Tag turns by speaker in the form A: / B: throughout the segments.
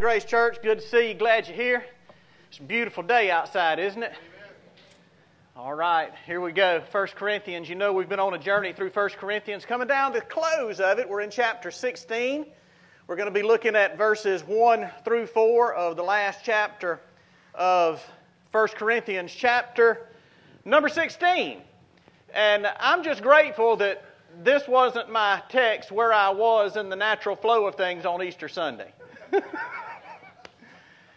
A: Grace Church, good to see you. Glad you're here. It's a beautiful day outside, isn't it? All right, here we go. 1 Corinthians. You know we've been on a journey through 1 Corinthians. Coming down to the close of it, we're in chapter 16. We're going to be looking at verses 1 through 4 of the last chapter of 1 Corinthians, chapter number 16. And I'm just grateful that this wasn't my text where I was in the natural flow of things on Easter Sunday.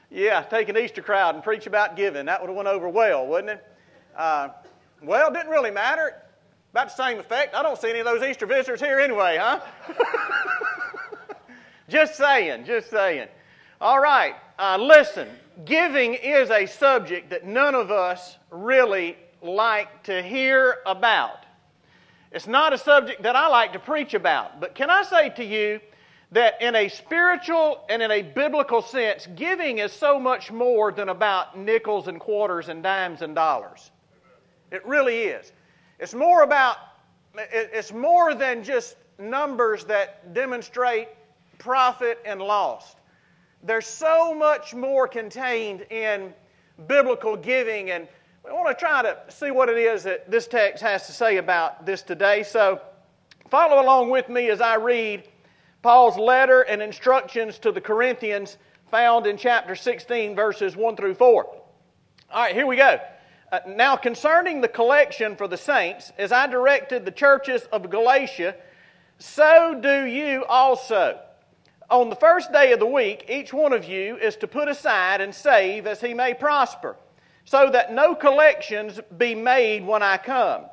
A: yeah, take an Easter crowd and preach about giving. That would have went over well, wouldn't it? Uh, well, didn't really matter. About the same effect. I don't see any of those Easter visitors here anyway, huh? just saying, just saying. All right, uh, listen. Giving is a subject that none of us really like to hear about. It's not a subject that I like to preach about. But can I say to you that in a spiritual and in a biblical sense, giving is so much more than about nickels and quarters and dimes and dollars. It really is. It's more about, it's more than just numbers that demonstrate profit and loss. There's so much more contained in biblical giving, and we want to try to see what it is that this text has to say about this today. So follow along with me as I read Paul's letter and instructions to the Corinthians found in chapter 16, verses 1 through 4. All right, here we go. Uh, now, concerning the collection for the saints, as I directed the churches of Galatia, so do you also. On the first day of the week, each one of you is to put aside and save as he may prosper, so that no collections be made when I come.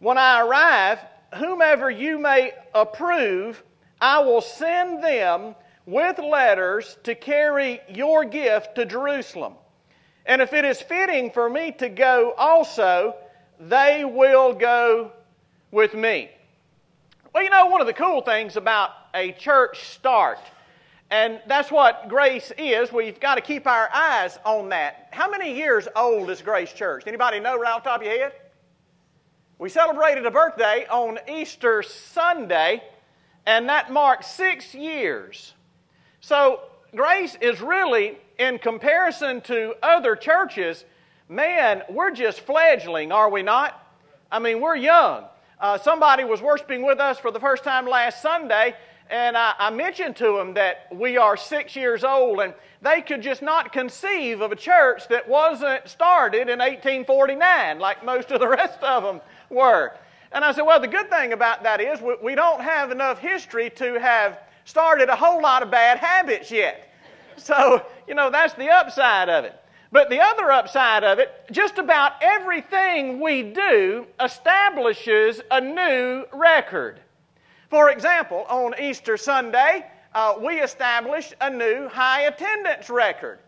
A: When I arrive, whomever you may approve, I will send them with letters to carry your gift to Jerusalem. And if it is fitting for me to go also, they will go with me. Well, you know, one of the cool things about a church start, and that's what grace is, we've got to keep our eyes on that. How many years old is Grace Church? Anybody know right off the top of your head? We celebrated a birthday on Easter Sunday, and that marked six years. So, Grace is really in comparison to other churches, man, we're just fledgling, are we not? I mean, we're young. Uh, somebody was worshiping with us for the first time last Sunday, and I, I, mentioned to them that we are six years old, and they could just not conceive of a church that wasn't started in 1849 like most of the rest of them were. And I said, well, the good thing about that is we, we don't have enough history to have started a whole lot of bad habits yet. So, you know, that's the upside of it. But the other upside of it, just about everything we do establishes a new record. For example, on Easter Sunday, uh, we established a new high attendance record.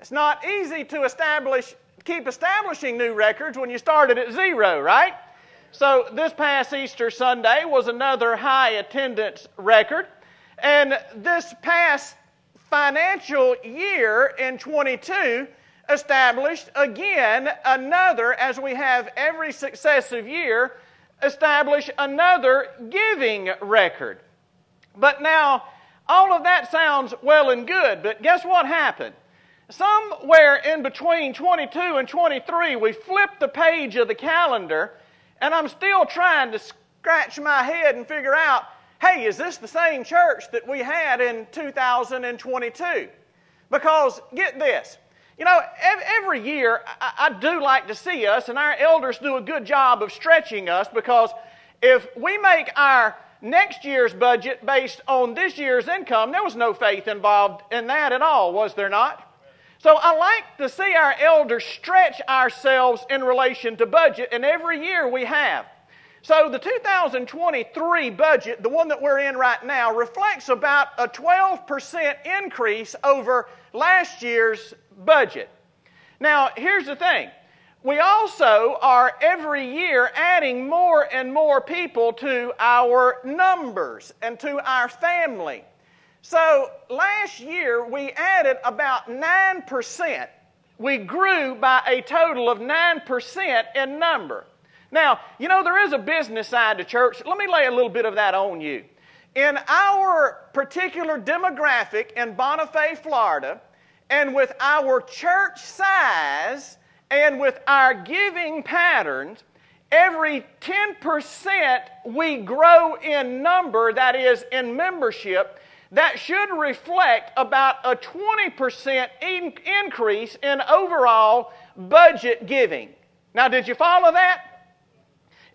A: It's not easy to establish, keep establishing new records when you started at zero, right? So this past Easter Sunday was another high attendance record. And this past financial year in 22 established again another, as we have every successive year, establish another giving record. But now, all of that sounds well and good, but guess what happened? Somewhere in between 22 and 23, we flipped the page of the calendar, and I'm still trying to scratch my head and figure out hey, is this the same church that we had in 2022? Because get this. You know, every year I, do like to see us, and our elders do a good job of stretching us because if we make our next year's budget based on this year's income, there was no faith involved in that at all, was there not? So I like to see our elders stretch ourselves in relation to budget, and every year we have. So the 2023 budget, the one that we're in right now, reflects about a 12% increase over last year's budget. Now, here's the thing. We also are every year adding more and more people to our numbers and to our family. So last year we added about 9%. We grew by a total of 9% in number. Now, you know, there is a business side to church. Let me lay a little bit of that on you. in our particular demographic in Bonifay, Florida, and with our church size and with our giving patterns, every 10% we grow in number, that is, in membership, that should reflect about a 20% in- increase in overall budget giving. Now, did you follow that?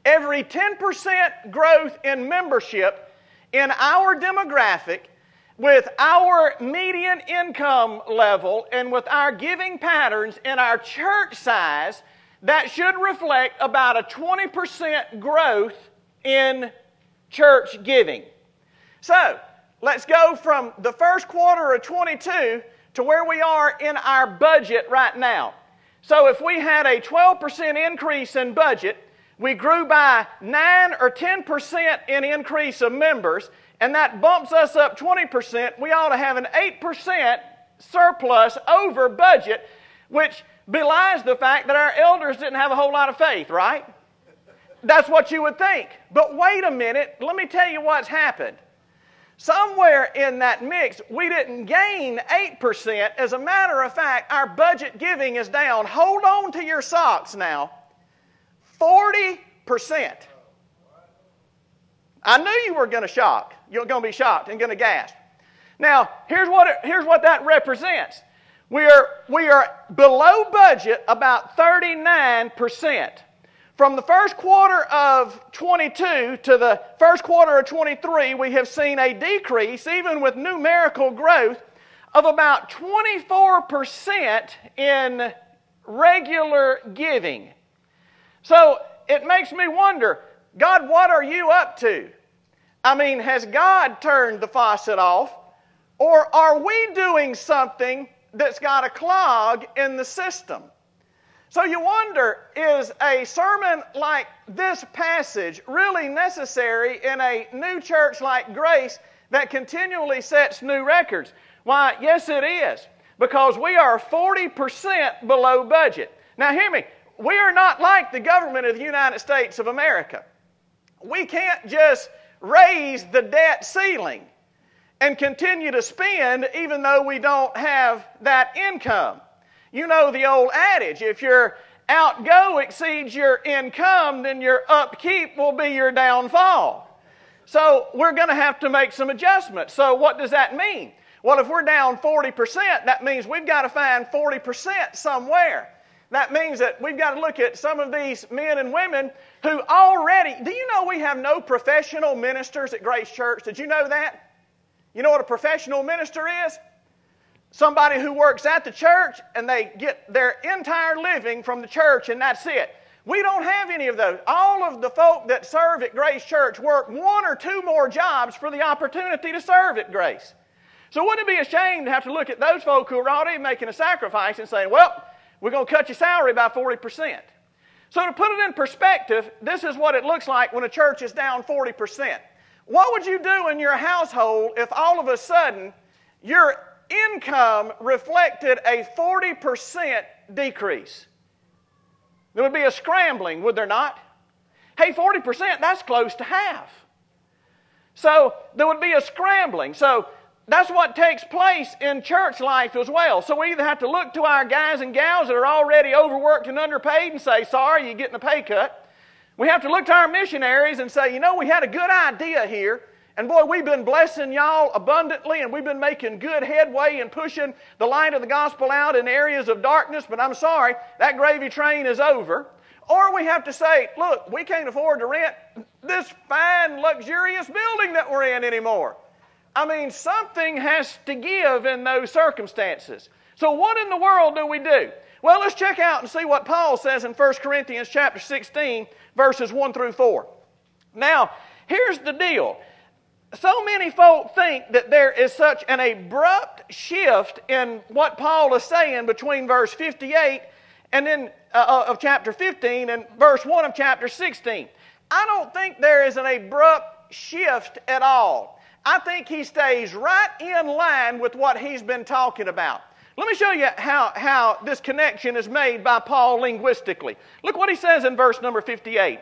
A: Every 10% growth in membership in our demographic, with our median income level, and with our giving patterns in our church size, that should reflect about a 20% growth in church giving. So, let's go from the first quarter of 22 to where we are in our budget right now. So, if we had a 12% increase in budget, we grew by 9 or 10% in increase of members, and that bumps us up 20%, we ought to have an 8% surplus over budget, which belies the fact that our elders didn't have a whole lot of faith, right? That's what you would think. But wait a minute, let me tell you what's happened. Somewhere in that mix, we didn't gain 8%. As a matter of fact, our budget giving is down. Hold on to your socks now. 40%. I knew you were going to shock. You're going to be shocked and going to gasp. Now, here's what, it, here's what that represents. We are, we are below budget about 39%. From the first quarter of 22 to the first quarter of 23, we have seen a decrease, even with numerical growth, of about 24% in regular giving. So it makes me wonder God, what are you up to? I mean, has God turned the faucet off? Or are we doing something that's got a clog in the system? So you wonder is a sermon like this passage really necessary in a new church like Grace that continually sets new records? Why, yes, it is, because we are 40% below budget. Now, hear me, we are not like the government of the United States of America. We can't just raise the debt ceiling and continue to spend even though we don't have that income. You know the old adage if your outgo exceeds your income, then your upkeep will be your downfall. So we're going to have to make some adjustments. So, what does that mean? Well, if we're down 40%, that means we've got to find 40% somewhere. That means that we've got to look at some of these men and women who already, do you know we have no professional ministers at Grace Church? Did you know that? You know what a professional minister is? Somebody who works at the church and they get their entire living from the church and that's it. We don't have any of those. All of the folk that serve at Grace Church work one or two more jobs for the opportunity to serve at Grace. So wouldn't it be a shame to have to look at those folk who are already making a sacrifice and saying, well, we're going to cut your salary by 40%. So to put it in perspective, this is what it looks like when a church is down 40%. What would you do in your household if all of a sudden your income reflected a 40% decrease. There would be a scrambling, would there not? Hey, 40%, that's close to half. So there would be a scrambling. So that's what takes place in church life as well. So we either have to look to our guys and gals that are already overworked and underpaid and say, sorry, you're getting a pay cut. We have to look to our missionaries and say, you know, we had a good idea here, and boy, we've been blessing y'all abundantly and we've been making good headway and pushing the light of the gospel out in areas of darkness, but I'm sorry, that gravy train is over. Or we have to say, look, we can't afford to rent this fine, luxurious building that we're in anymore. I mean, something has to give in those circumstances. So what in the world do we do? Well, let's check out and see what Paul says in 1 Corinthians chapter 16, verses 1 through 4. Now, here's the deal so many folk think that there is such an abrupt shift in what Paul is saying between verse 58 and then uh, uh, of chapter 15 and verse 1 of chapter 16. I don't think there is an abrupt shift at all. I think he stays right in line with what he's been talking about. Let me show you how, how this connection is made by Paul linguistically. Look what he says in verse number 58.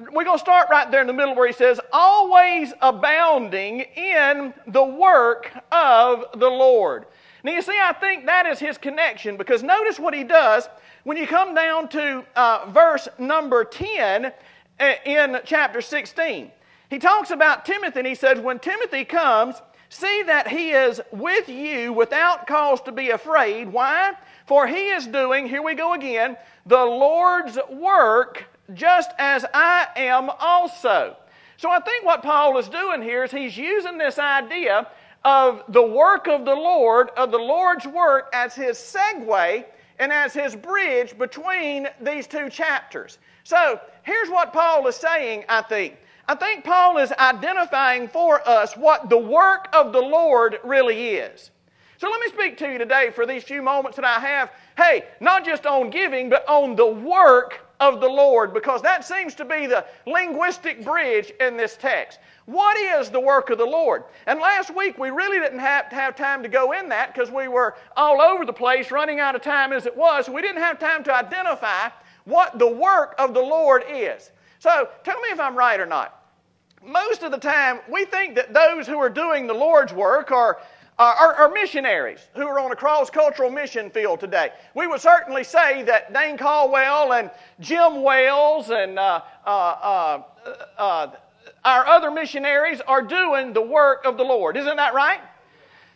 A: We're going to start right there in the middle where he says, always abounding in the work of the Lord. Now, you see, I think that is his connection because notice what he does when you come down to uh, verse number 10 uh, in chapter 16. He talks about Timothy and he says, When Timothy comes, see that he is with you without cause to be afraid. Why? For he is doing, here we go again, the Lord's work just as I am also. So I think what Paul is doing here is he's using this idea of the work of the Lord, of the Lord's work, as his segue and as his bridge between these two chapters. So here's what Paul is saying, I think. I think Paul is identifying for us what the work of the Lord really is. So let me speak to you today for these few moments that I have. Hey, not just on giving, but on the work of the Lord, because that seems to be the linguistic bridge in this text. What is the work of the Lord? And last week we really didn't have have time to go in that because we were all over the place, running out of time as it was. We didn't have time to identify what the work of the Lord is. So tell me if I'm right or not. Most of the time, we think that those who are doing the Lord's work are uh, are, missionaries who are on a cross cultural mission field today. We would certainly say that Dane Caldwell and Jim Wells and uh, uh, uh, uh, our other missionaries are doing the work of the Lord. Isn't that right?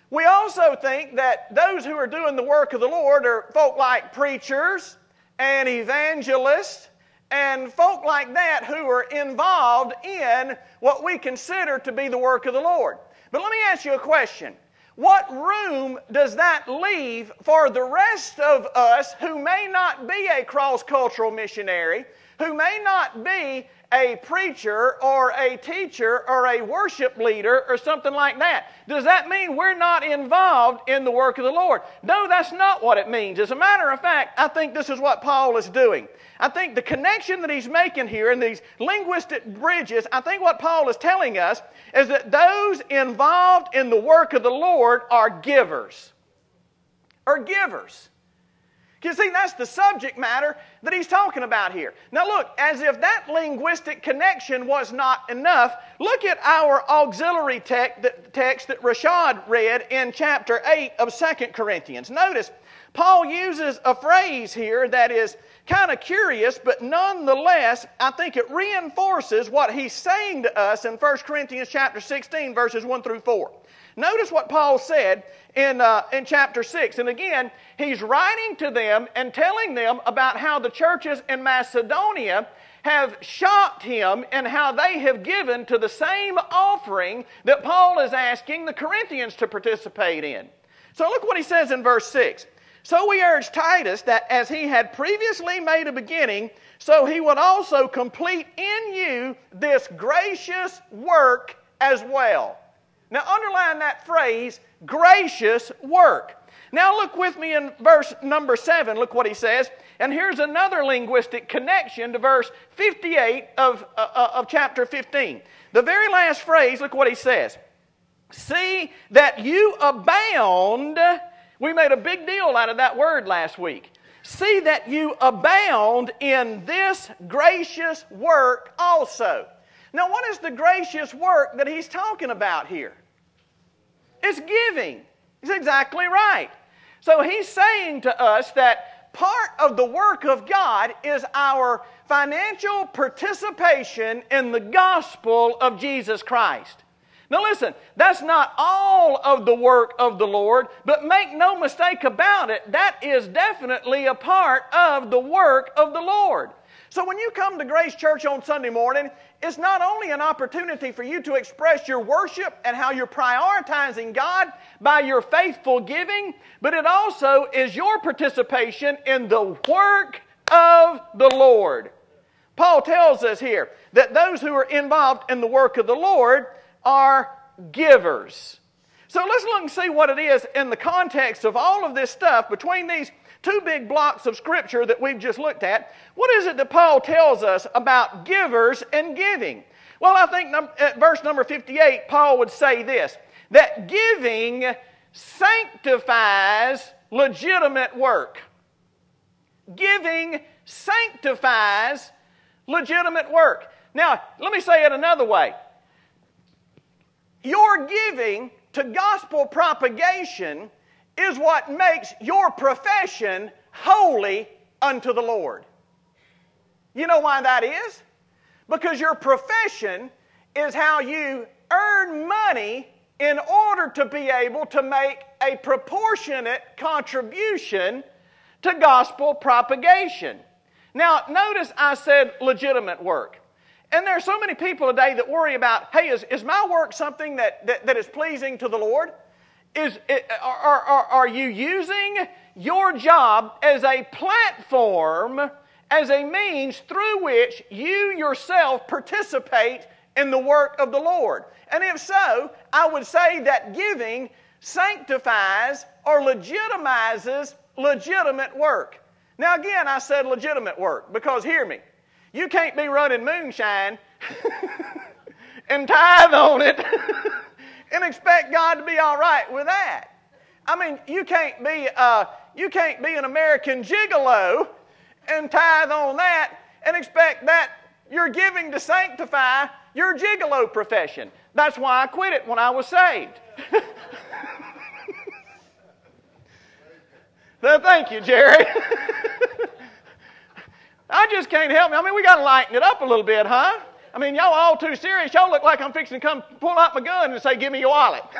A: We also think that those who are doing the work of the Lord are folk like preachers and evangelists and folk like that who are involved in what we consider to be the work of the Lord. But let me ask you a question. What room does that leave for the rest of us who may not be a cross cultural missionary, who may not be a preacher or a teacher or a worship leader or something like that. Does that mean we're not involved in the work of the Lord? No, that's not what it means. As a matter of fact, I think this is what Paul is doing. I think the connection that he's making here in these linguistic bridges, I think what Paul is telling us is that those involved in the work of the Lord are givers. Are givers. You see, that's the subject matter that he's talking about here. Now, look, as if that linguistic connection was not enough, look at our auxiliary text that Rashad read in chapter 8 of 2 Corinthians. Notice, Paul uses a phrase here that is kind of curious, but nonetheless, I think it reinforces what he's saying to us in 1 Corinthians chapter 16, verses 1 through 4. Notice what Paul said in, uh, in chapter 6. And again, he's writing to them and telling them about how the churches in Macedonia have shocked him and how they have given to the same offering that Paul is asking the Corinthians to participate in. So look what he says in verse 6. So we urge Titus that as he had previously made a beginning, so he would also complete in you this gracious work as well. Now, underline that phrase, gracious work. Now, look with me in verse number 7. Look what he says. And here's another linguistic connection to verse 58 of, uh, uh, of chapter 15. The very last phrase, look what he says. See that you abound. We made a big deal out of that word last week. See that you abound in this gracious work also. Now, what is the gracious work that he's talking about here? It's giving. He's exactly right. So he's saying to us that part of the work of God is our financial participation in the gospel of Jesus Christ. Now, listen, that's not all of the work of the Lord, but make no mistake about it, that is definitely a part of the work of the Lord. So when you come to Grace Church on Sunday morning, it's not only an opportunity for you to express your worship and how you're prioritizing God by your faithful giving, but it also is your participation in the work of the Lord. Paul tells us here that those who are involved in the work of the Lord are givers. So let's look and see what it is in the context of all of this stuff between these two big blocks of scripture that we've just looked at. What is it that Paul tells us about givers and giving? Well, I think at verse number 58, Paul would say this that giving sanctifies legitimate work. Giving sanctifies legitimate work. Now, let me say it another way. Your giving to gospel propagation is what makes your profession holy unto the Lord. You know why that is? Because your profession is how you earn money in order to be able to make a proportionate contribution to gospel propagation. Now, notice I said legitimate work. And there are so many people today that worry about, hey, is, is my work something that, that, that is pleasing to the Lord? Is, are, are, are you using your job as a platform, as a means through which you yourself participate in the work of the Lord? And if so, I would say that giving sanctifies or legitimizes legitimate work. Now, again, I said legitimate work because hear me. You can't be running moonshine and tithe on it and expect God to be all right with that. I mean, you can't be uh, you can't be an American gigolo and tithe on that and expect that you're giving to sanctify your gigolo profession. That's why I quit it when I was saved. so thank you, Jerry. I just can't help me. I mean, we got to lighten it up a little bit, huh? I mean, y'all all too serious. Y'all look like I'm fixing to come pull out my gun and say, "Give me your wallet."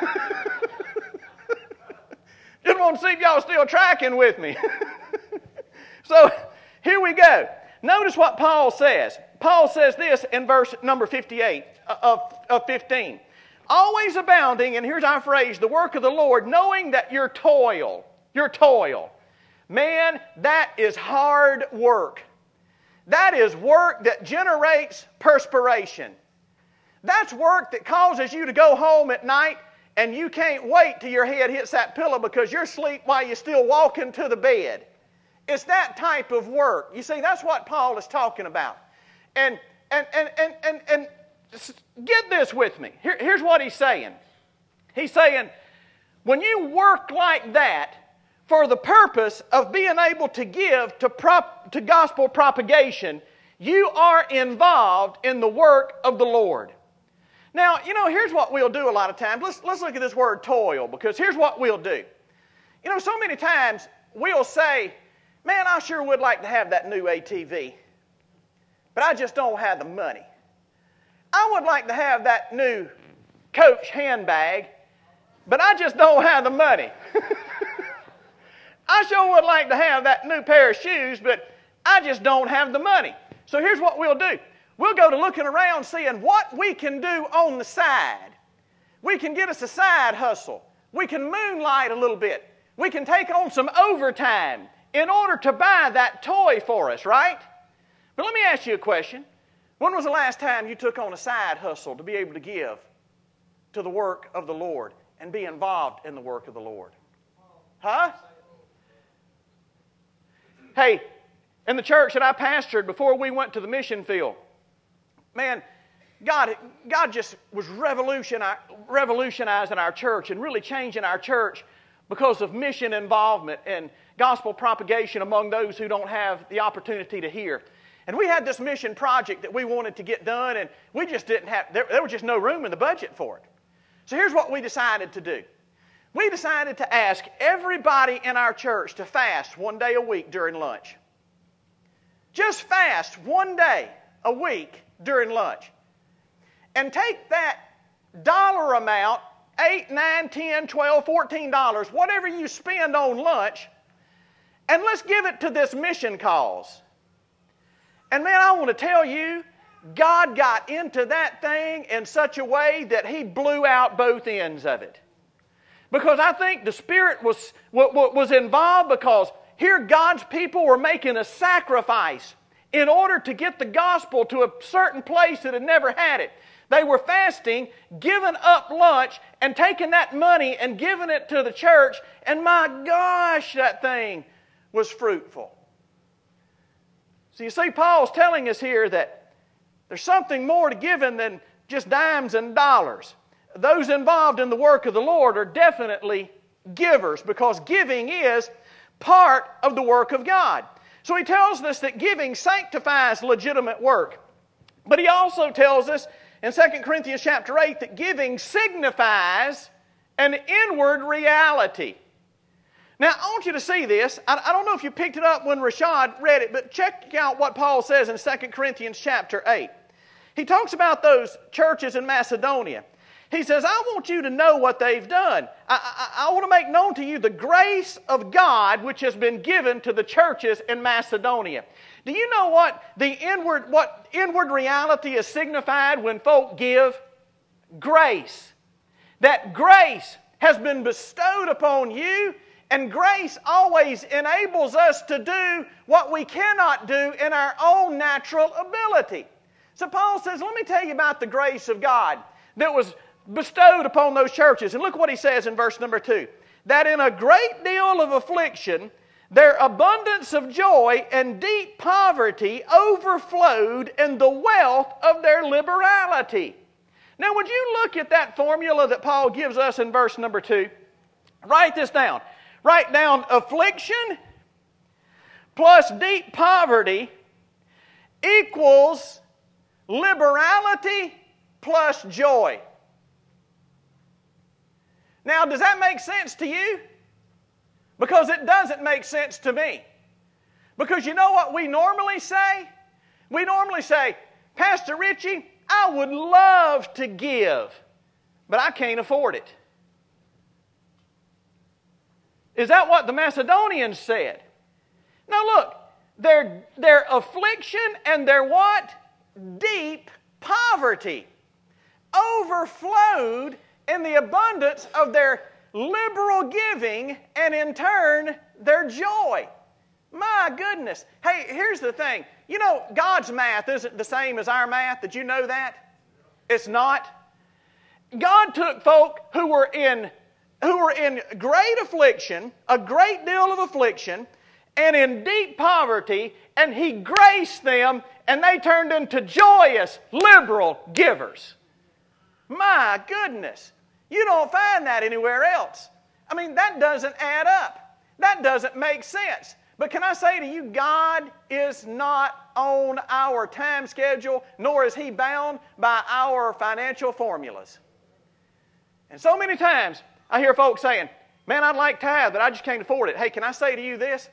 A: just want to see if y'all still tracking with me. so here we go. Notice what Paul says. Paul says this in verse number 58 uh, of, of 15. Always abounding, and here's our phrase, the work of the Lord, knowing that your toil, your toil, man, that is hard work. That is work that generates perspiration. That's work that causes you to go home at night and you can't wait till your head hits that pillow because you're asleep while you're still walking to the bed. It's that type of work. You see, that's what Paul is talking about. And and and and and, and get this with me. Here, here's what he's saying. He's saying, when you work like that, for the purpose of being able to give to, prop, to gospel propagation, you are involved in the work of the Lord. Now, you know, here's what we'll do a lot of times. Let's, let's look at this word toil, because here's what we'll do. You know, so many times we'll say, Man, I sure would like to have that new ATV, but I just don't have the money. I would like to have that new Coach handbag, but I just don't have the money. I sure would like to have that new pair of shoes, but I just don't have the money. So here's what we'll do we'll go to looking around seeing what we can do on the side. We can get us a side hustle. We can moonlight a little bit. We can take on some overtime in order to buy that toy for us, right? But let me ask you a question. When was the last time you took on a side hustle to be able to give to the work of the Lord and be involved in the work of the Lord? Huh? Hey, in the church that I pastored before we went to the mission field, man, God, God just was revolutionizing our church and really changing our church because of mission involvement and gospel propagation among those who don't have the opportunity to hear. And we had this mission project that we wanted to get done, and we just didn't have, there, there was just no room in the budget for it. So here's what we decided to do we decided to ask everybody in our church to fast one day a week during lunch. Just fast one day a week during lunch. And take that dollar amount, 8, 9, 10, 12, 14 dollars, whatever you spend on lunch, and let's give it to this mission cause. And man, I want to tell you, God got into that thing in such a way that He blew out both ends of it. Because I think the Spirit was, was involved because here God's people were making a sacrifice in order to get the gospel to a certain place that had never had it. They were fasting, giving up lunch, and taking that money and giving it to the church, and my gosh, that thing was fruitful. So you see, Paul's telling us here that there's something more to giving than just dimes and dollars those involved in the work of the Lord are definitely givers because giving is part of the work of God. So he tells us that giving sanctifies legitimate work. But he also tells us in 2 Corinthians chapter 8 that giving signifies an inward reality. Now, I want you to see this. I, don't know if you picked it up when Rashad read it, but check out what Paul says in 2 Corinthians chapter 8. He talks about those churches in Macedonia. He says, I want you to know what they've done. I, I, I want to make known to you the grace of God which has been given to the churches in Macedonia. Do you know what the inward, what inward reality is signified when folk give? Grace. That grace has been bestowed upon you and grace always enables us to do what we cannot do in our own natural ability. So Paul says, Let me tell you about the grace of God that was bestowed upon those churches. And look what he says in verse number two that in a great deal of affliction, their abundance of joy and deep poverty overflowed in the wealth of their liberality. Now, would you look at that formula that Paul gives us in verse number two? Write this down. Write down affliction plus deep poverty equals liberality plus joy. Now, does that make sense to you? Because it doesn't make sense to me. Because you know what we normally say? We normally say, Pastor Richie, I would love to give, but I can't afford it. Is that what the Macedonians said? Now look, their, their affliction and their what? Deep poverty overflowed in the abundance of their liberal giving and in turn their joy. My goodness. Hey, here's the thing. You know, God's math isn't the same as our math. Did you know that? It's not. God took folk who were in who were in great affliction, a great deal of affliction, and in deep poverty, and He graced them, and they turned into joyous, liberal givers. My goodness. You don't find that anywhere else. I mean, that doesn't add up. That doesn't make sense. But can I say to you, God is not on our time schedule, nor is He bound by our financial formulas. And so many times I hear folks saying, Man, I'd like tithe, but I just can't afford it. Hey, can I say to you this?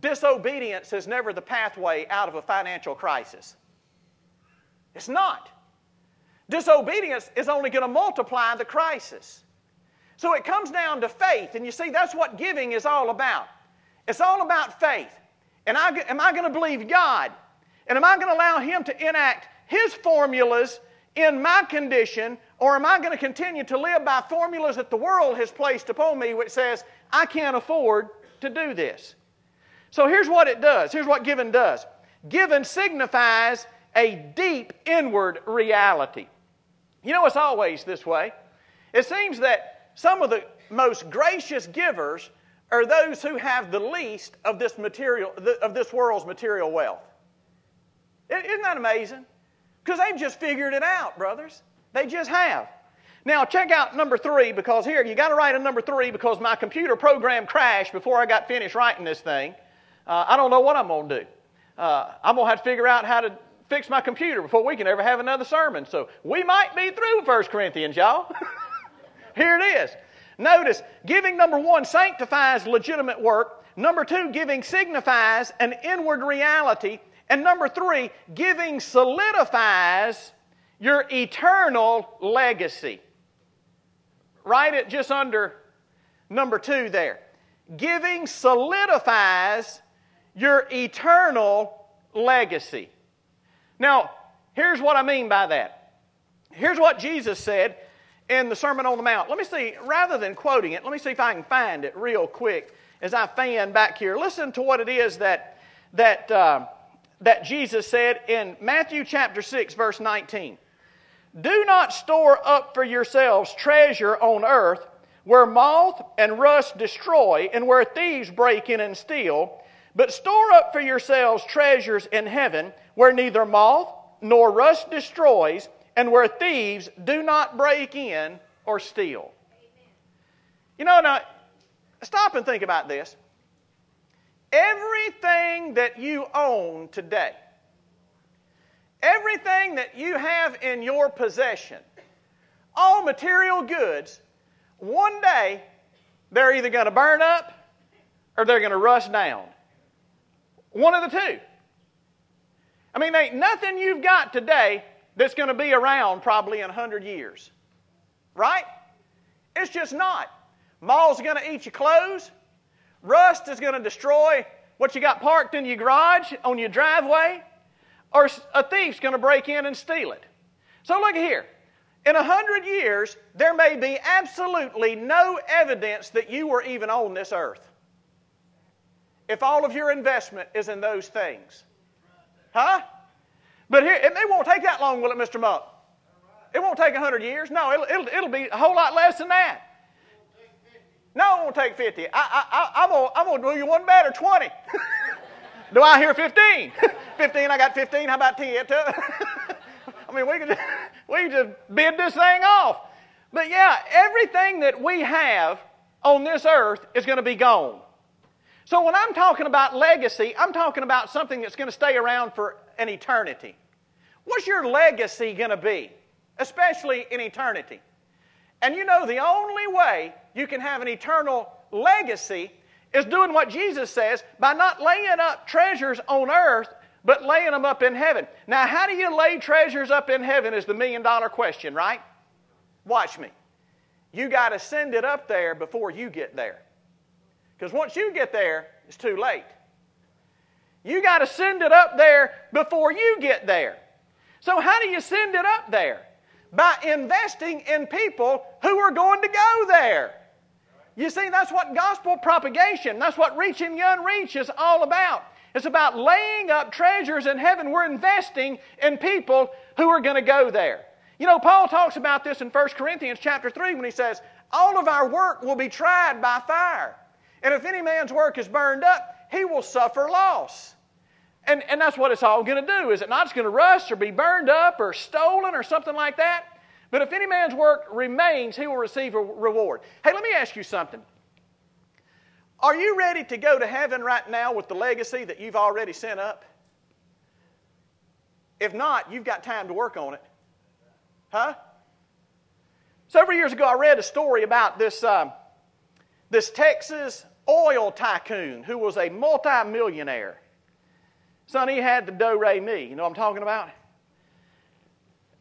A: Disobedience is never the pathway out of a financial crisis. It's not. Disobedience is only going to multiply the crisis. So it comes down to faith. And you see, that's what giving is all about. It's all about faith. And I, am I going to believe God? And am I going to allow Him to enact His formulas in my condition or am I going to continue to live by formulas that the world has placed upon me, which says, I can't afford to do this? So here's what it does. Here's what giving does giving signifies a deep inward reality. You know, it's always this way. It seems that some of the most gracious givers are those who have the least of this material of this world's material wealth. Isn't that amazing? Because they've just figured it out, brothers. They just have. Now, check out number three because here, you got to write a number three because my computer program crashed before I got finished writing this thing. Uh, I don't know what I'm going to do. Uh, I'm going to have to figure out how to fix my computer before we can ever have another sermon. So we might be through 1 Corinthians, y'all. here it is. Notice, giving number one sanctifies legitimate work. Number two, giving signifies an inward reality. And number three, giving solidifies your eternal legacy. Write it just under number two there. Giving solidifies your eternal legacy. Now, here's what I mean by that. Here's what Jesus said in the Sermon on the Mount. Let me see, rather than quoting it, let me see if I can find it real quick as I fan back here. Listen to what it is that, that, uh, that Jesus said in Matthew chapter 6, verse 19. Do not store up for yourselves treasure on earth where moth and rust destroy and where thieves break in and steal, but store up for yourselves treasures in heaven where neither moth nor rust destroys and where thieves do not break in or steal. You know, now, stop and think about this. Everything that you own today, everything that you have in your possession, all material goods, one day they're either going to burn up or they're going to rust down. One of the two. I mean, ain't nothing you've got today that's going to be around probably in 100 years. Right? It's just not. Moths are going to eat your clothes. Rust is going to destroy what you got parked in your garage, on your driveway. Or a thief's going to break in and steal it. So look here. In a hundred years, there may be absolutely no evidence that you were even on this earth. If all of your investment is in those things. Huh? But here, it, it won't take that long, will it, Mr. Muck? It won't take a hundred years. No, it'll, it'll, it'll be a whole lot less than that. No, it won't take 50. I, I, I, am going I'm to do you one better, 20. do I hear 15? 15, I got 15. How about 10? I mean, we can, just, we can just bid this thing off. But yeah, everything that we have on this earth is going to be gone. So when I'm talking about legacy, I'm talking about something that's going to stay around for an eternity. What's your legacy going to be, especially in eternity? And you know, the only way you can have an eternal legacy is doing what Jesus says by not laying up treasures on earth, but laying them up in heaven. Now, how do you lay treasures up in heaven is the million dollar question, right? Watch me. You got to send it up there before you get there. Because once you get there, it's too late. You got to send it up there before you get there. So, how do you send it up there? By investing in people who are going to go there. You see, that's what gospel propagation, that's what reaching the unreached is all about. It's about laying up treasures in heaven. We're investing in people who are going to go there. You know, Paul talks about this in 1 Corinthians chapter 3 when he says, All of our work will be tried by fire. And if any man's work is burned up, he will suffer loss. And, and that's what it's all going to do, is it not? It's going to rust or be burned up or stolen or something like that. But if any man's work remains, he will receive a reward. Hey, let me ask you something. Are you ready to go to heaven right now with the legacy that you've already sent up? If not, you've got time to work on it. Huh? Several years ago, I read a story about this, um, this Texas oil tycoon who was a multimillionaire. Son, he had the do re mi. You know what I'm talking about?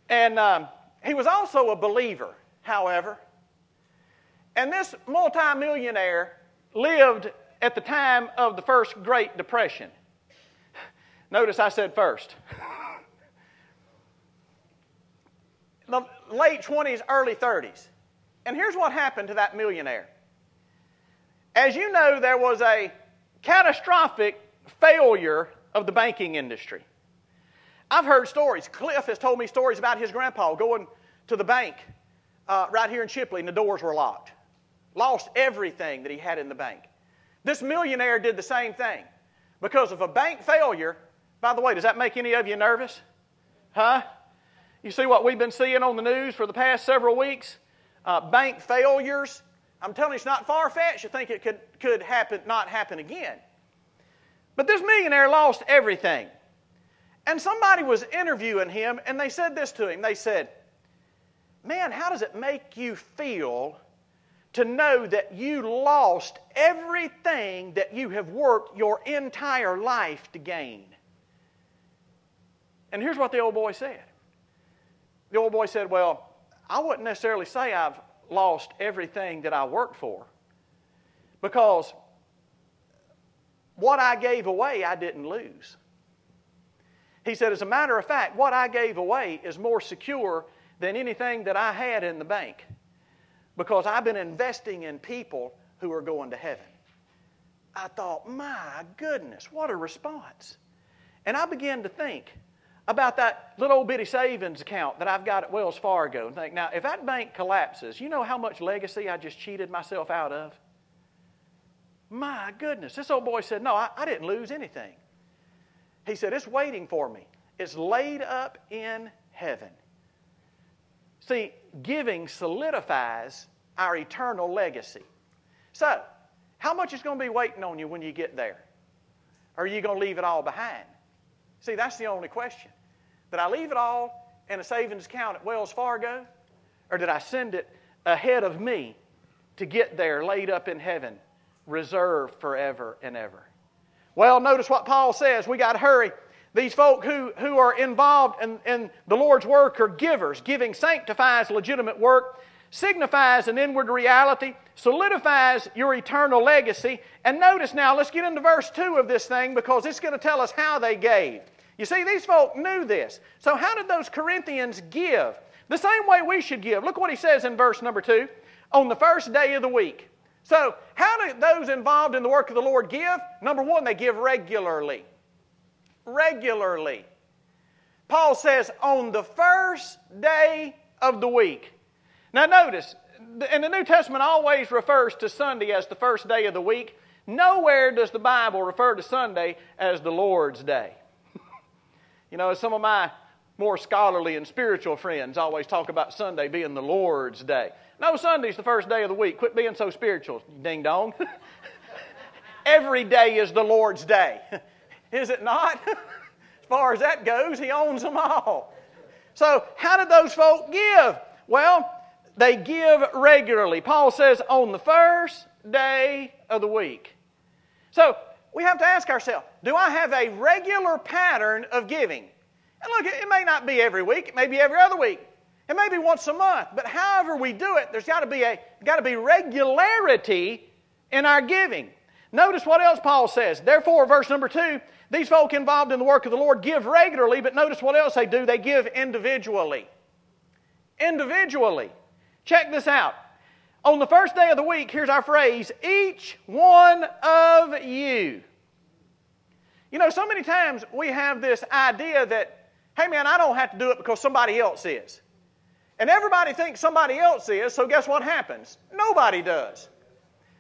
A: And um, he was also a believer, however. And this multimillionaire lived at the time of the first Great Depression. Notice I said first. the late 20s, early 30s. And here's what happened to that millionaire. As you know, there was a catastrophic failure of the banking industry. I've heard stories. Cliff has told me stories about his grandpa going to the bank uh, right here in Chipley and the doors were locked. Lost everything that he had in the bank. This millionaire did the same thing. Because of a bank failure, by the way, does that make any of you nervous? Huh? You see what we've been seeing on the news for the past several weeks? Uh, bank failures. I'm telling you, it's not far fetched. You think it could, could happen, not happen again. But this millionaire lost everything. And somebody was interviewing him, and they said this to him. They said, Man, how does it make you feel to know that you lost everything that you have worked your entire life to gain? And here's what the old boy said. The old boy said, Well, I wouldn't necessarily say I've lost everything that I worked for because what I gave away, I didn't lose. He said, As a matter of fact, what I gave away is more secure than anything that I had in the bank because I've been investing in people who are going to heaven. I thought, my goodness, what a response. And I began to think about that little old bitty savings account that I've got at Wells Fargo and think, now, if that bank collapses, you know how much legacy I just cheated myself out of? My goodness. This old boy said, no, I, I didn't lose anything. He said, it's waiting for me. It's laid up in heaven. See, giving solidifies our eternal legacy. So, how much is going to be waiting on you when you get there? Are you going to leave it all behind? See, that's the only question. Did I leave it all in a savings account at Wells Fargo? Or did I send it ahead of me to get there laid up in heaven, reserved forever and ever? Well, notice what Paul says. We got to hurry. These folk who, who are involved in, in the Lord's work are givers. Giving sanctifies legitimate work, signifies an inward reality, solidifies your eternal legacy. And notice now, let's get into verse 2 of this thing because it's going to tell us how they gave. You see, these folk knew this. So, how did those Corinthians give? The same way we should give. Look what he says in verse number 2 on the first day of the week. So, how do those involved in the work of the Lord give? Number one, they give regularly. Regularly. Paul says, on the first day of the week. Now, notice, and the New Testament always refers to Sunday as the first day of the week. Nowhere does the Bible refer to Sunday as the Lord's day. You know, some of my more scholarly and spiritual friends always talk about Sunday being the Lord's day. No, Sunday's the first day of the week. Quit being so spiritual, ding dong. Every day is the Lord's day. Is it not? as far as that goes, He owns them all. So, how did those folk give? Well, they give regularly. Paul says, on the first day of the week. So, we have to ask ourselves do I have a regular pattern of giving? And look, it may not be every week, it may be every other week. It may be once a month, but however we do it, there's got to be a got to be regularity in our giving. Notice what else Paul says. Therefore, verse number two, these folk involved in the work of the Lord give regularly, but notice what else they do. They give individually. Individually. Check this out. On the first day of the week, here's our phrase each one of you. You know, so many times we have this idea that, hey man, I don't have to do it because somebody else is. And everybody thinks somebody else is, so guess what happens? Nobody does.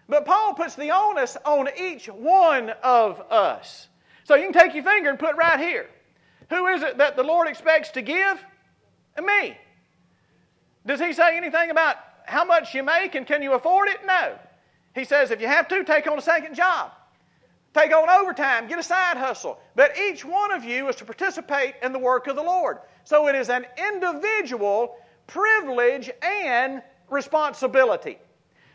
A: But Paul puts the onus on each one of us. So you can take your finger and put right here. Who is it that the Lord expects to give? Me. Does he say anything about how much you make and can you afford it? No. He says if you have to, take on a second job. Take on overtime, get a side hustle. But each one of you is to participate in the work of the Lord. So it is an individual privilege and responsibility.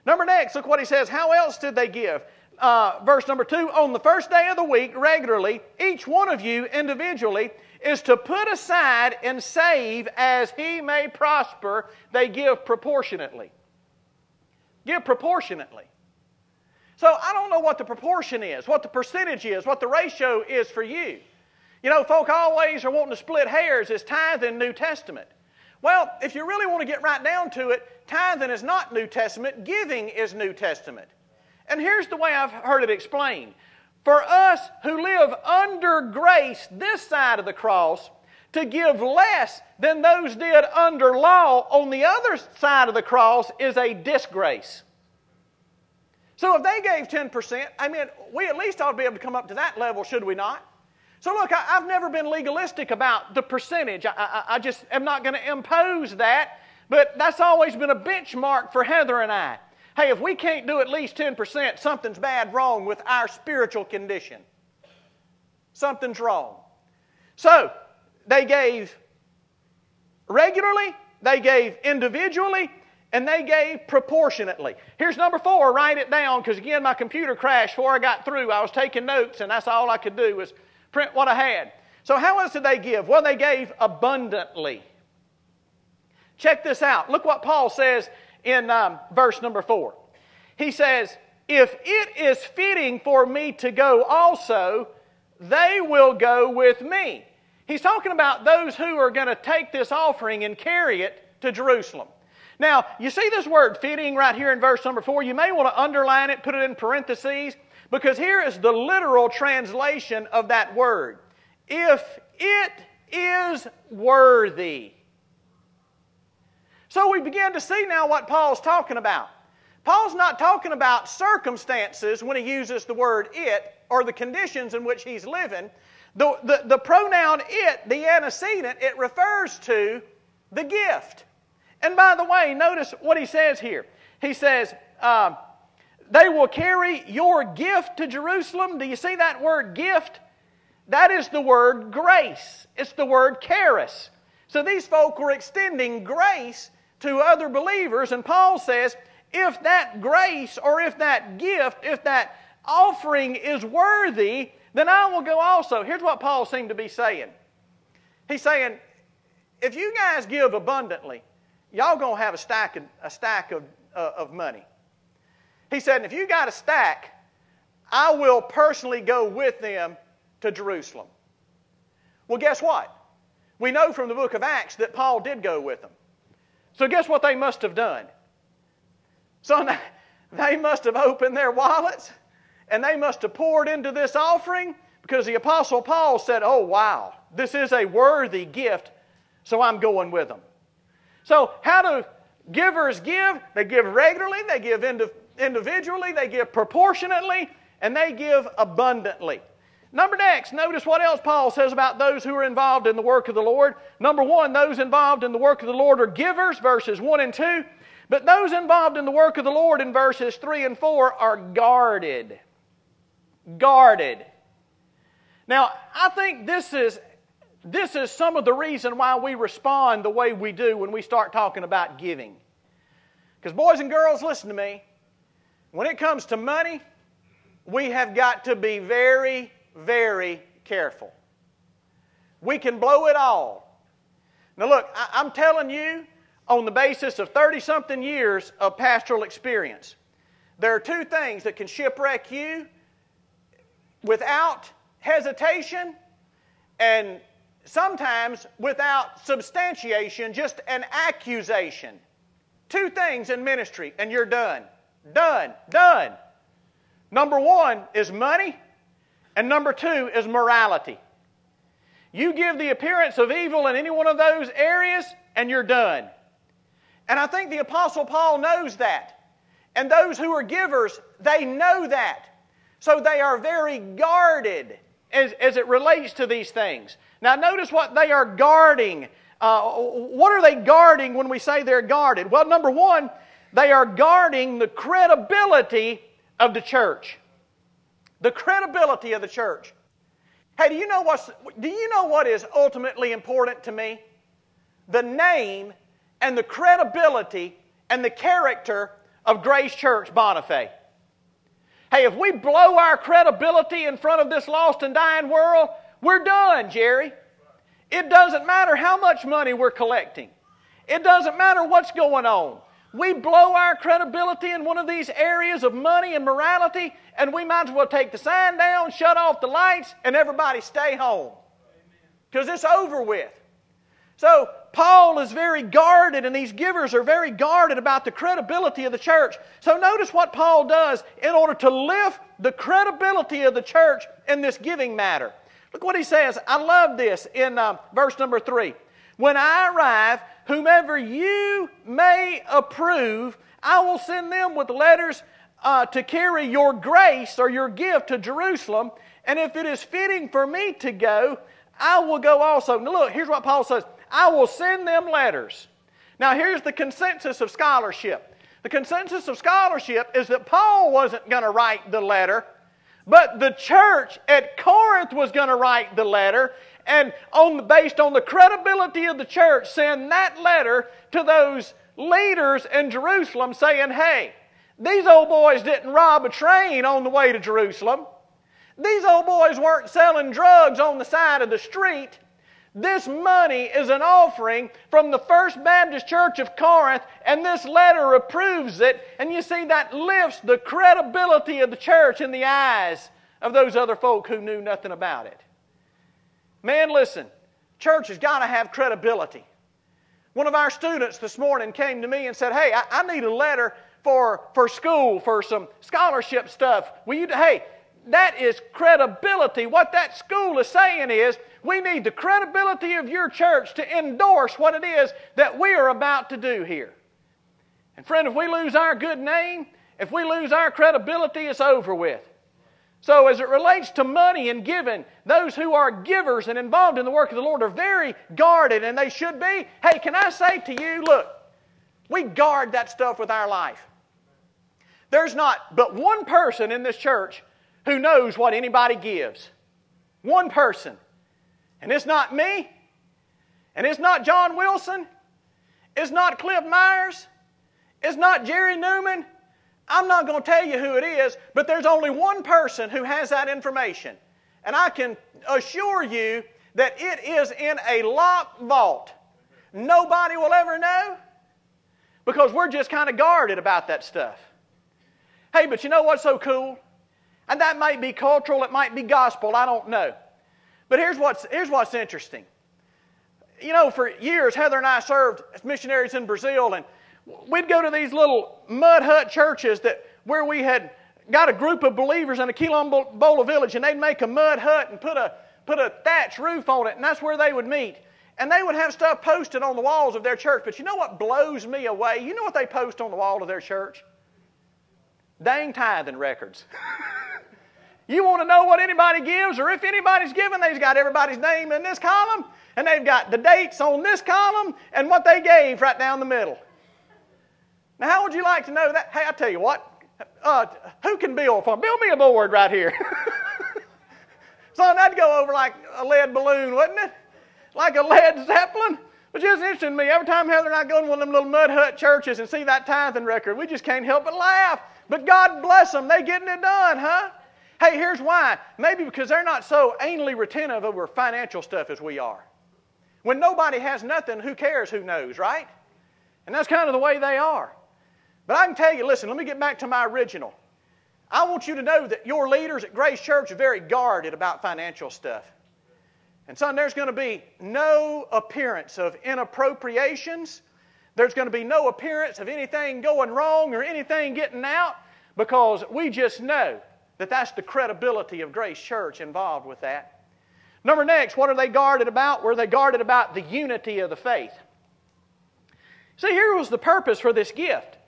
A: Number next, look what he says. How else did they give? Uh, verse number two On the first day of the week, regularly, each one of you individually is to put aside and save as he may prosper. They give proportionately. Give proportionately. So I don't know what the proportion is, what the percentage is, what the ratio is for you. You know, folk always are wanting to split hairs. Is tithing in New Testament? Well, if you really want to get right down to it, tithing is not New Testament, giving is New Testament. And here's the way I've heard it explained. For us who live under grace this side of the cross, to give less than those did under law on the other side of the cross is a disgrace. So if they gave 10%, I mean, we at least ought to be able to come up to that level, should we not? So, look, I, have never been legalistic about the percentage. I, I, I just am not going to impose that, but that's always been a benchmark for Heather and I. Hey, if we can't do at least 10%, something's bad wrong with our spiritual condition. Something's wrong. So, they gave regularly, they gave individually, and they gave proportionately. Here's number four, write it down, because again, my computer crashed before I got through. I was taking notes, and that's all I could do was print what I had. So, how else did they give? Well, they gave abundantly. Check this out. Look what Paul says in um, verse number four. He says, If it is fitting for me to go also, they will go with me. He's talking about those who are going to take this offering and carry it to Jerusalem. Now, you see this word fitting right here in verse number four. You may want to underline it, put it in parentheses. Because here is the literal translation of that word. If it is worthy. So we begin to see now what Paul's talking about. Paul's not talking about circumstances when he uses the word it or the conditions in which he's living. The, the, the pronoun it, the antecedent, it refers to the gift. And by the way, notice what he says here. He says, uh, they will carry your gift to Jerusalem. Do you see that word gift? That is the word grace. It's the word charis. So these folk were extending grace to other believers, and Paul says, if that grace or if that gift, if that offering is worthy, then I will go also. Here's what Paul seemed to be saying. He's saying, if you guys give abundantly, y'all gonna have a stack of, a stack of, uh, of money. He said, if you got a stack, I will personally go with them to Jerusalem. Well, guess what? We know from the book of Acts that Paul did go with them. So, guess what they must have done? So, they must have opened their wallets and they must have poured into this offering because the Apostle Paul said, Oh, wow, this is a worthy gift, so I'm going with them. So, how do givers give? They give regularly, they give individually, they give proportionately, and they give abundantly. Number next, notice what else Paul says about those who are involved in the work of the Lord. Number one, those involved in the work of the Lord are givers, verses 1 and 2. But those involved in the work of the Lord in verses 3 and 4 are guarded. Guarded. Now, I think this is, this is some of the reason why we respond the way we do when we start talking about giving. Because, boys and girls, listen to me. When it comes to money, we have got to be very very careful. We can blow it all. Now, look, I, am telling you, on the basis of 30 something years of pastoral experience, there are two things that can shipwreck you without hesitation and sometimes without substantiation, just an accusation. Two things in ministry, and you're done. Done. Done. Number one is money, and number two is morality. You give the appearance of evil in any one of those areas, and you're done. And I think the Apostle Paul knows that. And those who are givers, they know that. So they are very guarded as, as it relates to these things. Now, notice what they are guarding. Uh, what are they guarding when we say they're guarded? Well, number one, they are guarding the credibility of the church the credibility of the church. Hey, do you know what's, do you know what is ultimately important to me? The name and the credibility and the character of Grace Church Bonifay. Hey, if we blow our credibility in front of this lost and dying world, we're done, Jerry. It doesn't matter how much money we're collecting. It doesn't matter what's going on. We blow our credibility in one of these areas of money and morality, and we might as well take the sign down, shut off the lights, and everybody stay home. Because it's over with. So, Paul is very guarded, and these givers are very guarded about the credibility of the church. So, notice what Paul does in order to lift the credibility of the church in this giving matter. Look what he says. I love this in uh, verse number three. When I arrive, whomever you may approve, I will send them with letters uh, to carry your grace or your gift to Jerusalem. And if it is fitting for me to go, I will go also. Now, look, here's what Paul says I will send them letters. Now, here's the consensus of scholarship. The consensus of scholarship is that Paul wasn't going to write the letter, but the church at Corinth was going to write the letter, and on, based on the credibility of the church, send that letter to those leaders in Jerusalem saying, hey, these old boys didn't rob a train on the way to Jerusalem. These old boys weren't selling drugs on the side of the street. This money is an offering from the First Baptist Church of Corinth, and this letter approves it. And you see, that lifts the credibility of the church in the eyes of those other folk who knew nothing about it. Man, listen, church has got to have credibility. One of our students this morning came to me and said, Hey, I, I need a letter for, for school, for some scholarship stuff. Will you, hey, that is credibility. What that school is saying is, we need the credibility of your church to endorse what it is that we are about to do here. And friend, if we lose our good name, if we lose our credibility, it's over with. So, as it relates to money and giving, those who are givers and involved in the work of the Lord are very guarded, and they should be. Hey, can I say to you, look, we guard that stuff with our life. There's not but one person in this church who knows what anybody gives. One person. And it's not me. And it's not John Wilson. It's not Cliff Myers. It's not Jerry Newman. I'm not going to tell you who it is, but there's only one person who has that information. And I can assure you that it is in a locked vault. Nobody will ever know because we're just kind of guarded about that stuff. Hey, but you know what's so cool? And that might be cultural, it might be gospel, I don't know. But here's what's, here's what's interesting. You know, for years, Heather and I served as missionaries in Brazil, and we'd go to these little mud hut churches that where we had got a group of believers in a Quilombola village, and they'd make a mud hut and put a, put a thatch roof on it, and that's where they would meet. And they would have stuff posted on the walls of their church. But you know what blows me away? You know what they post on the wall of their church? Dang tithing records. you want to know what anybody gives, or if anybody's given, they've got everybody's name in this column, and they've got the dates on this column, and what they gave right down the middle. Now, how would you like to know that? Hey, I tell you what, uh, who can build for? Build me a board right here. Son, that'd go over like a lead balloon, wouldn't it? Like a lead zeppelin. But just interesting to me, every time Heather and I go in one of them little mud hut churches and see that tithing record, we just can't help but laugh. But God bless them, they getting it done, huh? Hey, here's why. Maybe because they're not so anally retentive over financial stuff as we are. When nobody has nothing, who cares who knows, right? And that's kind of the way they are. But I can tell you, listen, let me get back to my original. I want you to know that your leaders at Grace Church are very guarded about financial stuff. And son, there's going to be no appearance of inappropriations. There's going to be no appearance of anything going wrong or anything getting out because we just know that that's the credibility of Grace Church involved with that. Number next, what are they guarded about? Were they guarded about the unity of the faith? See, here was the purpose for this gift.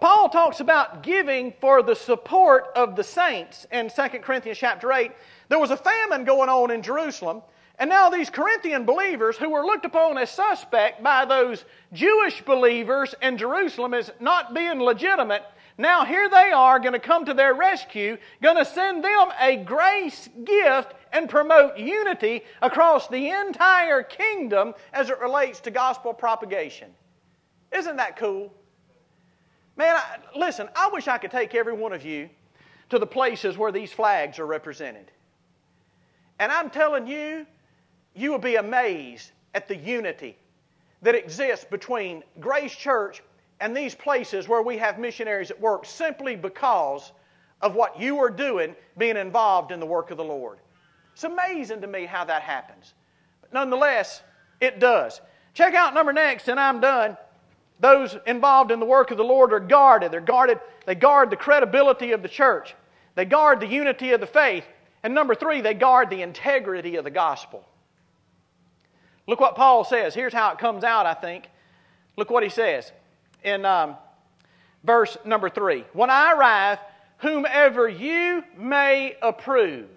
A: Paul talks about giving for the support of the saints in 2 Corinthians chapter 8. There was a famine going on in Jerusalem, and now these Corinthian believers who were looked upon as suspect by those Jewish believers in Jerusalem as not being legitimate, now here they are going to come to their rescue, going to send them a grace gift and promote unity across the entire kingdom as it relates to gospel propagation. Isn't that cool? Man, I, listen, I wish I could take every one of you to the places where these flags are represented. And I'm telling you, you will be amazed at the unity that exists between Grace Church and these places where we have missionaries at work simply because of what you are doing being involved in the work of the Lord. It's amazing to me how that happens. But nonetheless, it does. Check out number next, and I'm done. Those involved in the work of the Lord are guarded. They're guarded. They guard the credibility of the church. They guard the unity of the faith. And number three, they guard the integrity of the gospel. Look what Paul says. Here's how it comes out, I think. Look what he says in um, verse number three. When I arrive, whomever you may approve.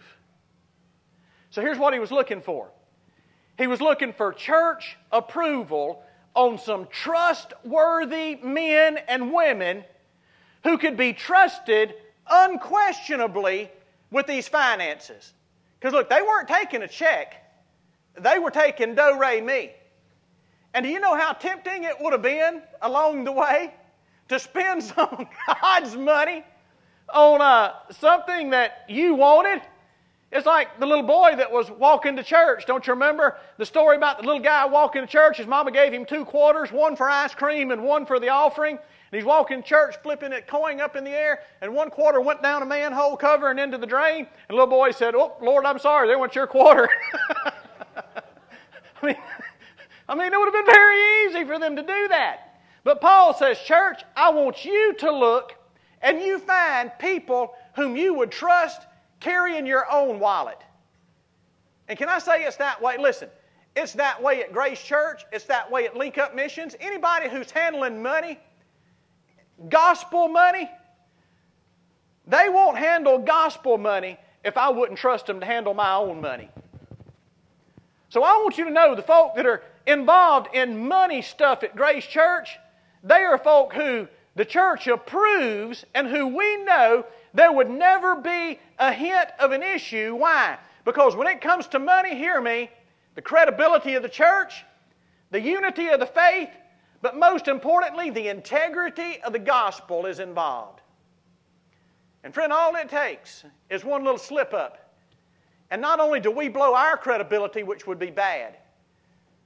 A: So here's what he was looking for he was looking for church approval on some trustworthy men and women who could be trusted unquestionably with these finances. Because look, they weren't taking a check, they were taking do, re, me. And do you know how tempting it would have been along the way to spend some God's money on uh, something that you wanted? It's like the little boy that was walking to church. Don't you remember the story about the little guy walking to church? His mama gave him two quarters, one for ice cream and one for the offering. And he's walking to church, flipping it, coin up in the air, and one quarter went down a manhole cover and into the drain. And the little boy said, Oh, Lord, I'm sorry, there went your quarter. I mean, I mean, it would have been very easy for them to do that. But Paul says, Church, I want you to look and you find people whom you would trust carrying your own wallet. And can I say it's that way? Listen, it's that way at Grace Church, it's that way at Link Up Missions. Anybody who's handling money, gospel money, they won't handle gospel money if I wouldn't trust them to handle my own money. So I want you to know the folk that are involved in money stuff at Grace Church, they are folk who the church approves and who we know there would never be a hint of an issue. Why? Because when it comes to money, hear me, the credibility of the church, the unity of the faith, but most importantly, the integrity of the gospel is involved. And friend, all it takes is one little slip up. And not only do we blow our credibility, which would be bad,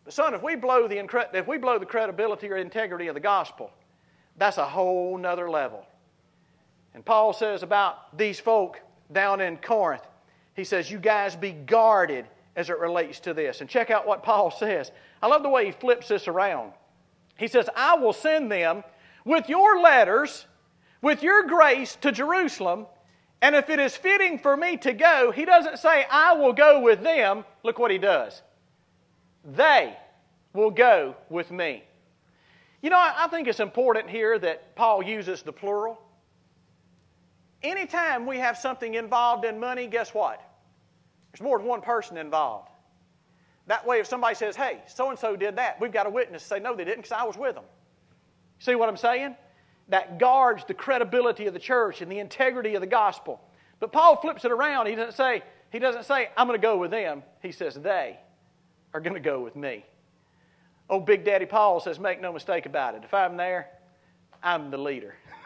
A: but son, if we blow the, if we blow the credibility or integrity of the gospel, that's a whole nother level. And Paul says about these folk down in Corinth, he says, You guys be guarded as it relates to this. And check out what Paul says. I love the way he flips this around. He says, I will send them with your letters, with your grace to Jerusalem. And if it is fitting for me to go, he doesn't say, I will go with them. Look what he does. They will go with me. You know, I think it's important here that Paul uses the plural. Anytime we have something involved in money, guess what? There's more than one person involved. That way, if somebody says, hey, so and so did that, we've got a witness to say, no, they didn't because I was with them. See what I'm saying? That guards the credibility of the church and the integrity of the gospel. But Paul flips it around. He doesn't say, he doesn't say I'm going to go with them. He says, they are going to go with me. Oh, Big Daddy Paul says, make no mistake about it. If I'm there, I'm the leader.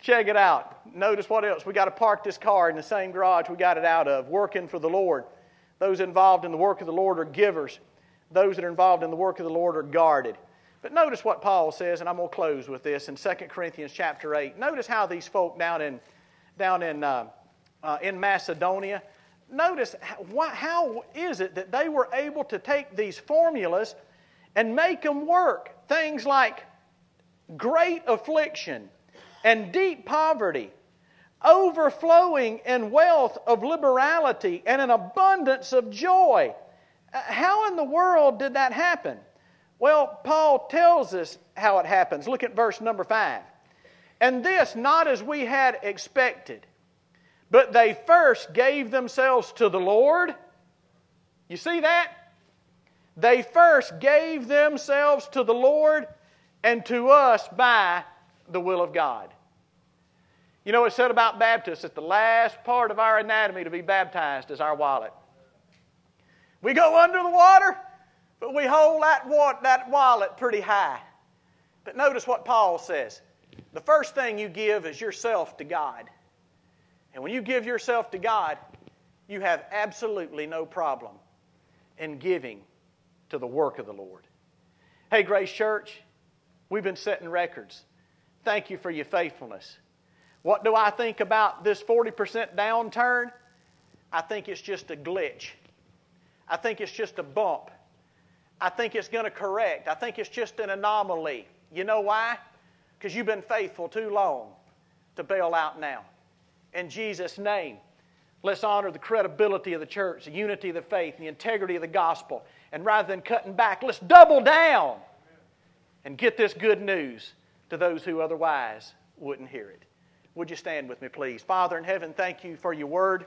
A: Check it out. Notice what else. We got to park this car in the same garage we got it out of, working for the Lord. Those involved in the work of the Lord are givers. Those that are involved in the work of the Lord are guarded. But notice what Paul says, and I'm going to close with this in 2 Corinthians chapter 8. Notice how these folk down in, down in, uh, uh, in Macedonia, notice how, how is it that they were able to take these formulas and make them work? Things like great affliction and deep poverty overflowing in wealth of liberality and an abundance of joy. Uh, how in the world did that happen? Well, Paul tells us how it happens. Look at verse number 5. And this not as we had expected, but they first gave themselves to the Lord. You see that? They first gave themselves to the Lord and to us by the will of God. You know, it's said about Baptists that the last part of our anatomy to be baptized is our wallet. We go under the water, but we hold that, wa- that wallet pretty high. But notice what Paul says. The first thing you give is yourself to God. And when you give yourself to God, you have absolutely no problem in giving to the work of the Lord. Hey, Grace Church, we've been setting records. Thank you for your faithfulness. What do I think about this 40% downturn? I think it's just a glitch. I think it's just a bump. I think it's going to correct. I think it's just an anomaly. You know why? Because you've been faithful too long to bail out now. In Jesus' name, let's honor the credibility of the church, the unity of the faith, the integrity of the gospel. And rather than cutting back, let's double down and get this good news to those who otherwise wouldn't hear it. Would you stand with me, please? Father in heaven, thank you for your word.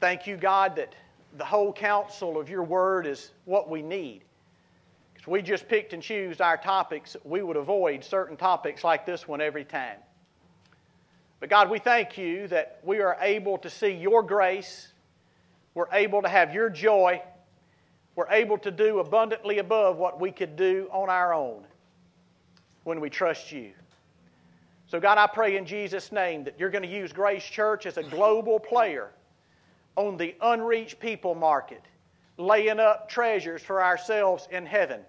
A: Thank you, God, that the whole counsel of your word is what we need. Because we just picked and chose our topics, we would avoid certain topics like this one every time. But God, we thank you that we are able to see your grace, we're able to have your joy, we're able to do abundantly above what we could do on our own when we trust you. So, God, I pray in Jesus' name that you're going to use Grace Church as a global player on the unreached people market, laying up treasures for ourselves in heaven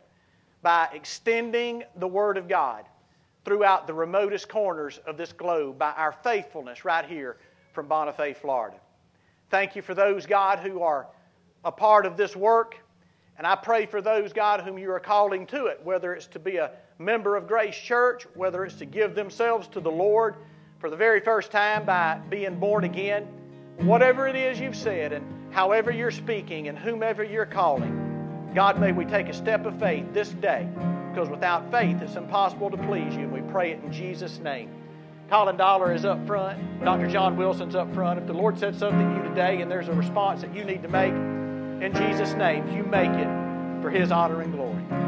A: by extending the Word of God throughout the remotest corners of this globe by our faithfulness right here from Bonifay, Florida. Thank you for those, God, who are a part of this work. And I pray for those, God, whom you are calling to it, whether it's to be a member of Grace Church, whether it's to give themselves to the Lord for the very first time by being born again, whatever it is you've said and however you're speaking and whomever you're calling, God, may we take a step of faith this day because without faith it's impossible to please you. And we pray it in Jesus' name. Colin Dollar is up front. Dr. John Wilson's up front. If the Lord said something to you today and there's a response that you need to make, in Jesus' name, you make it for His honor and glory.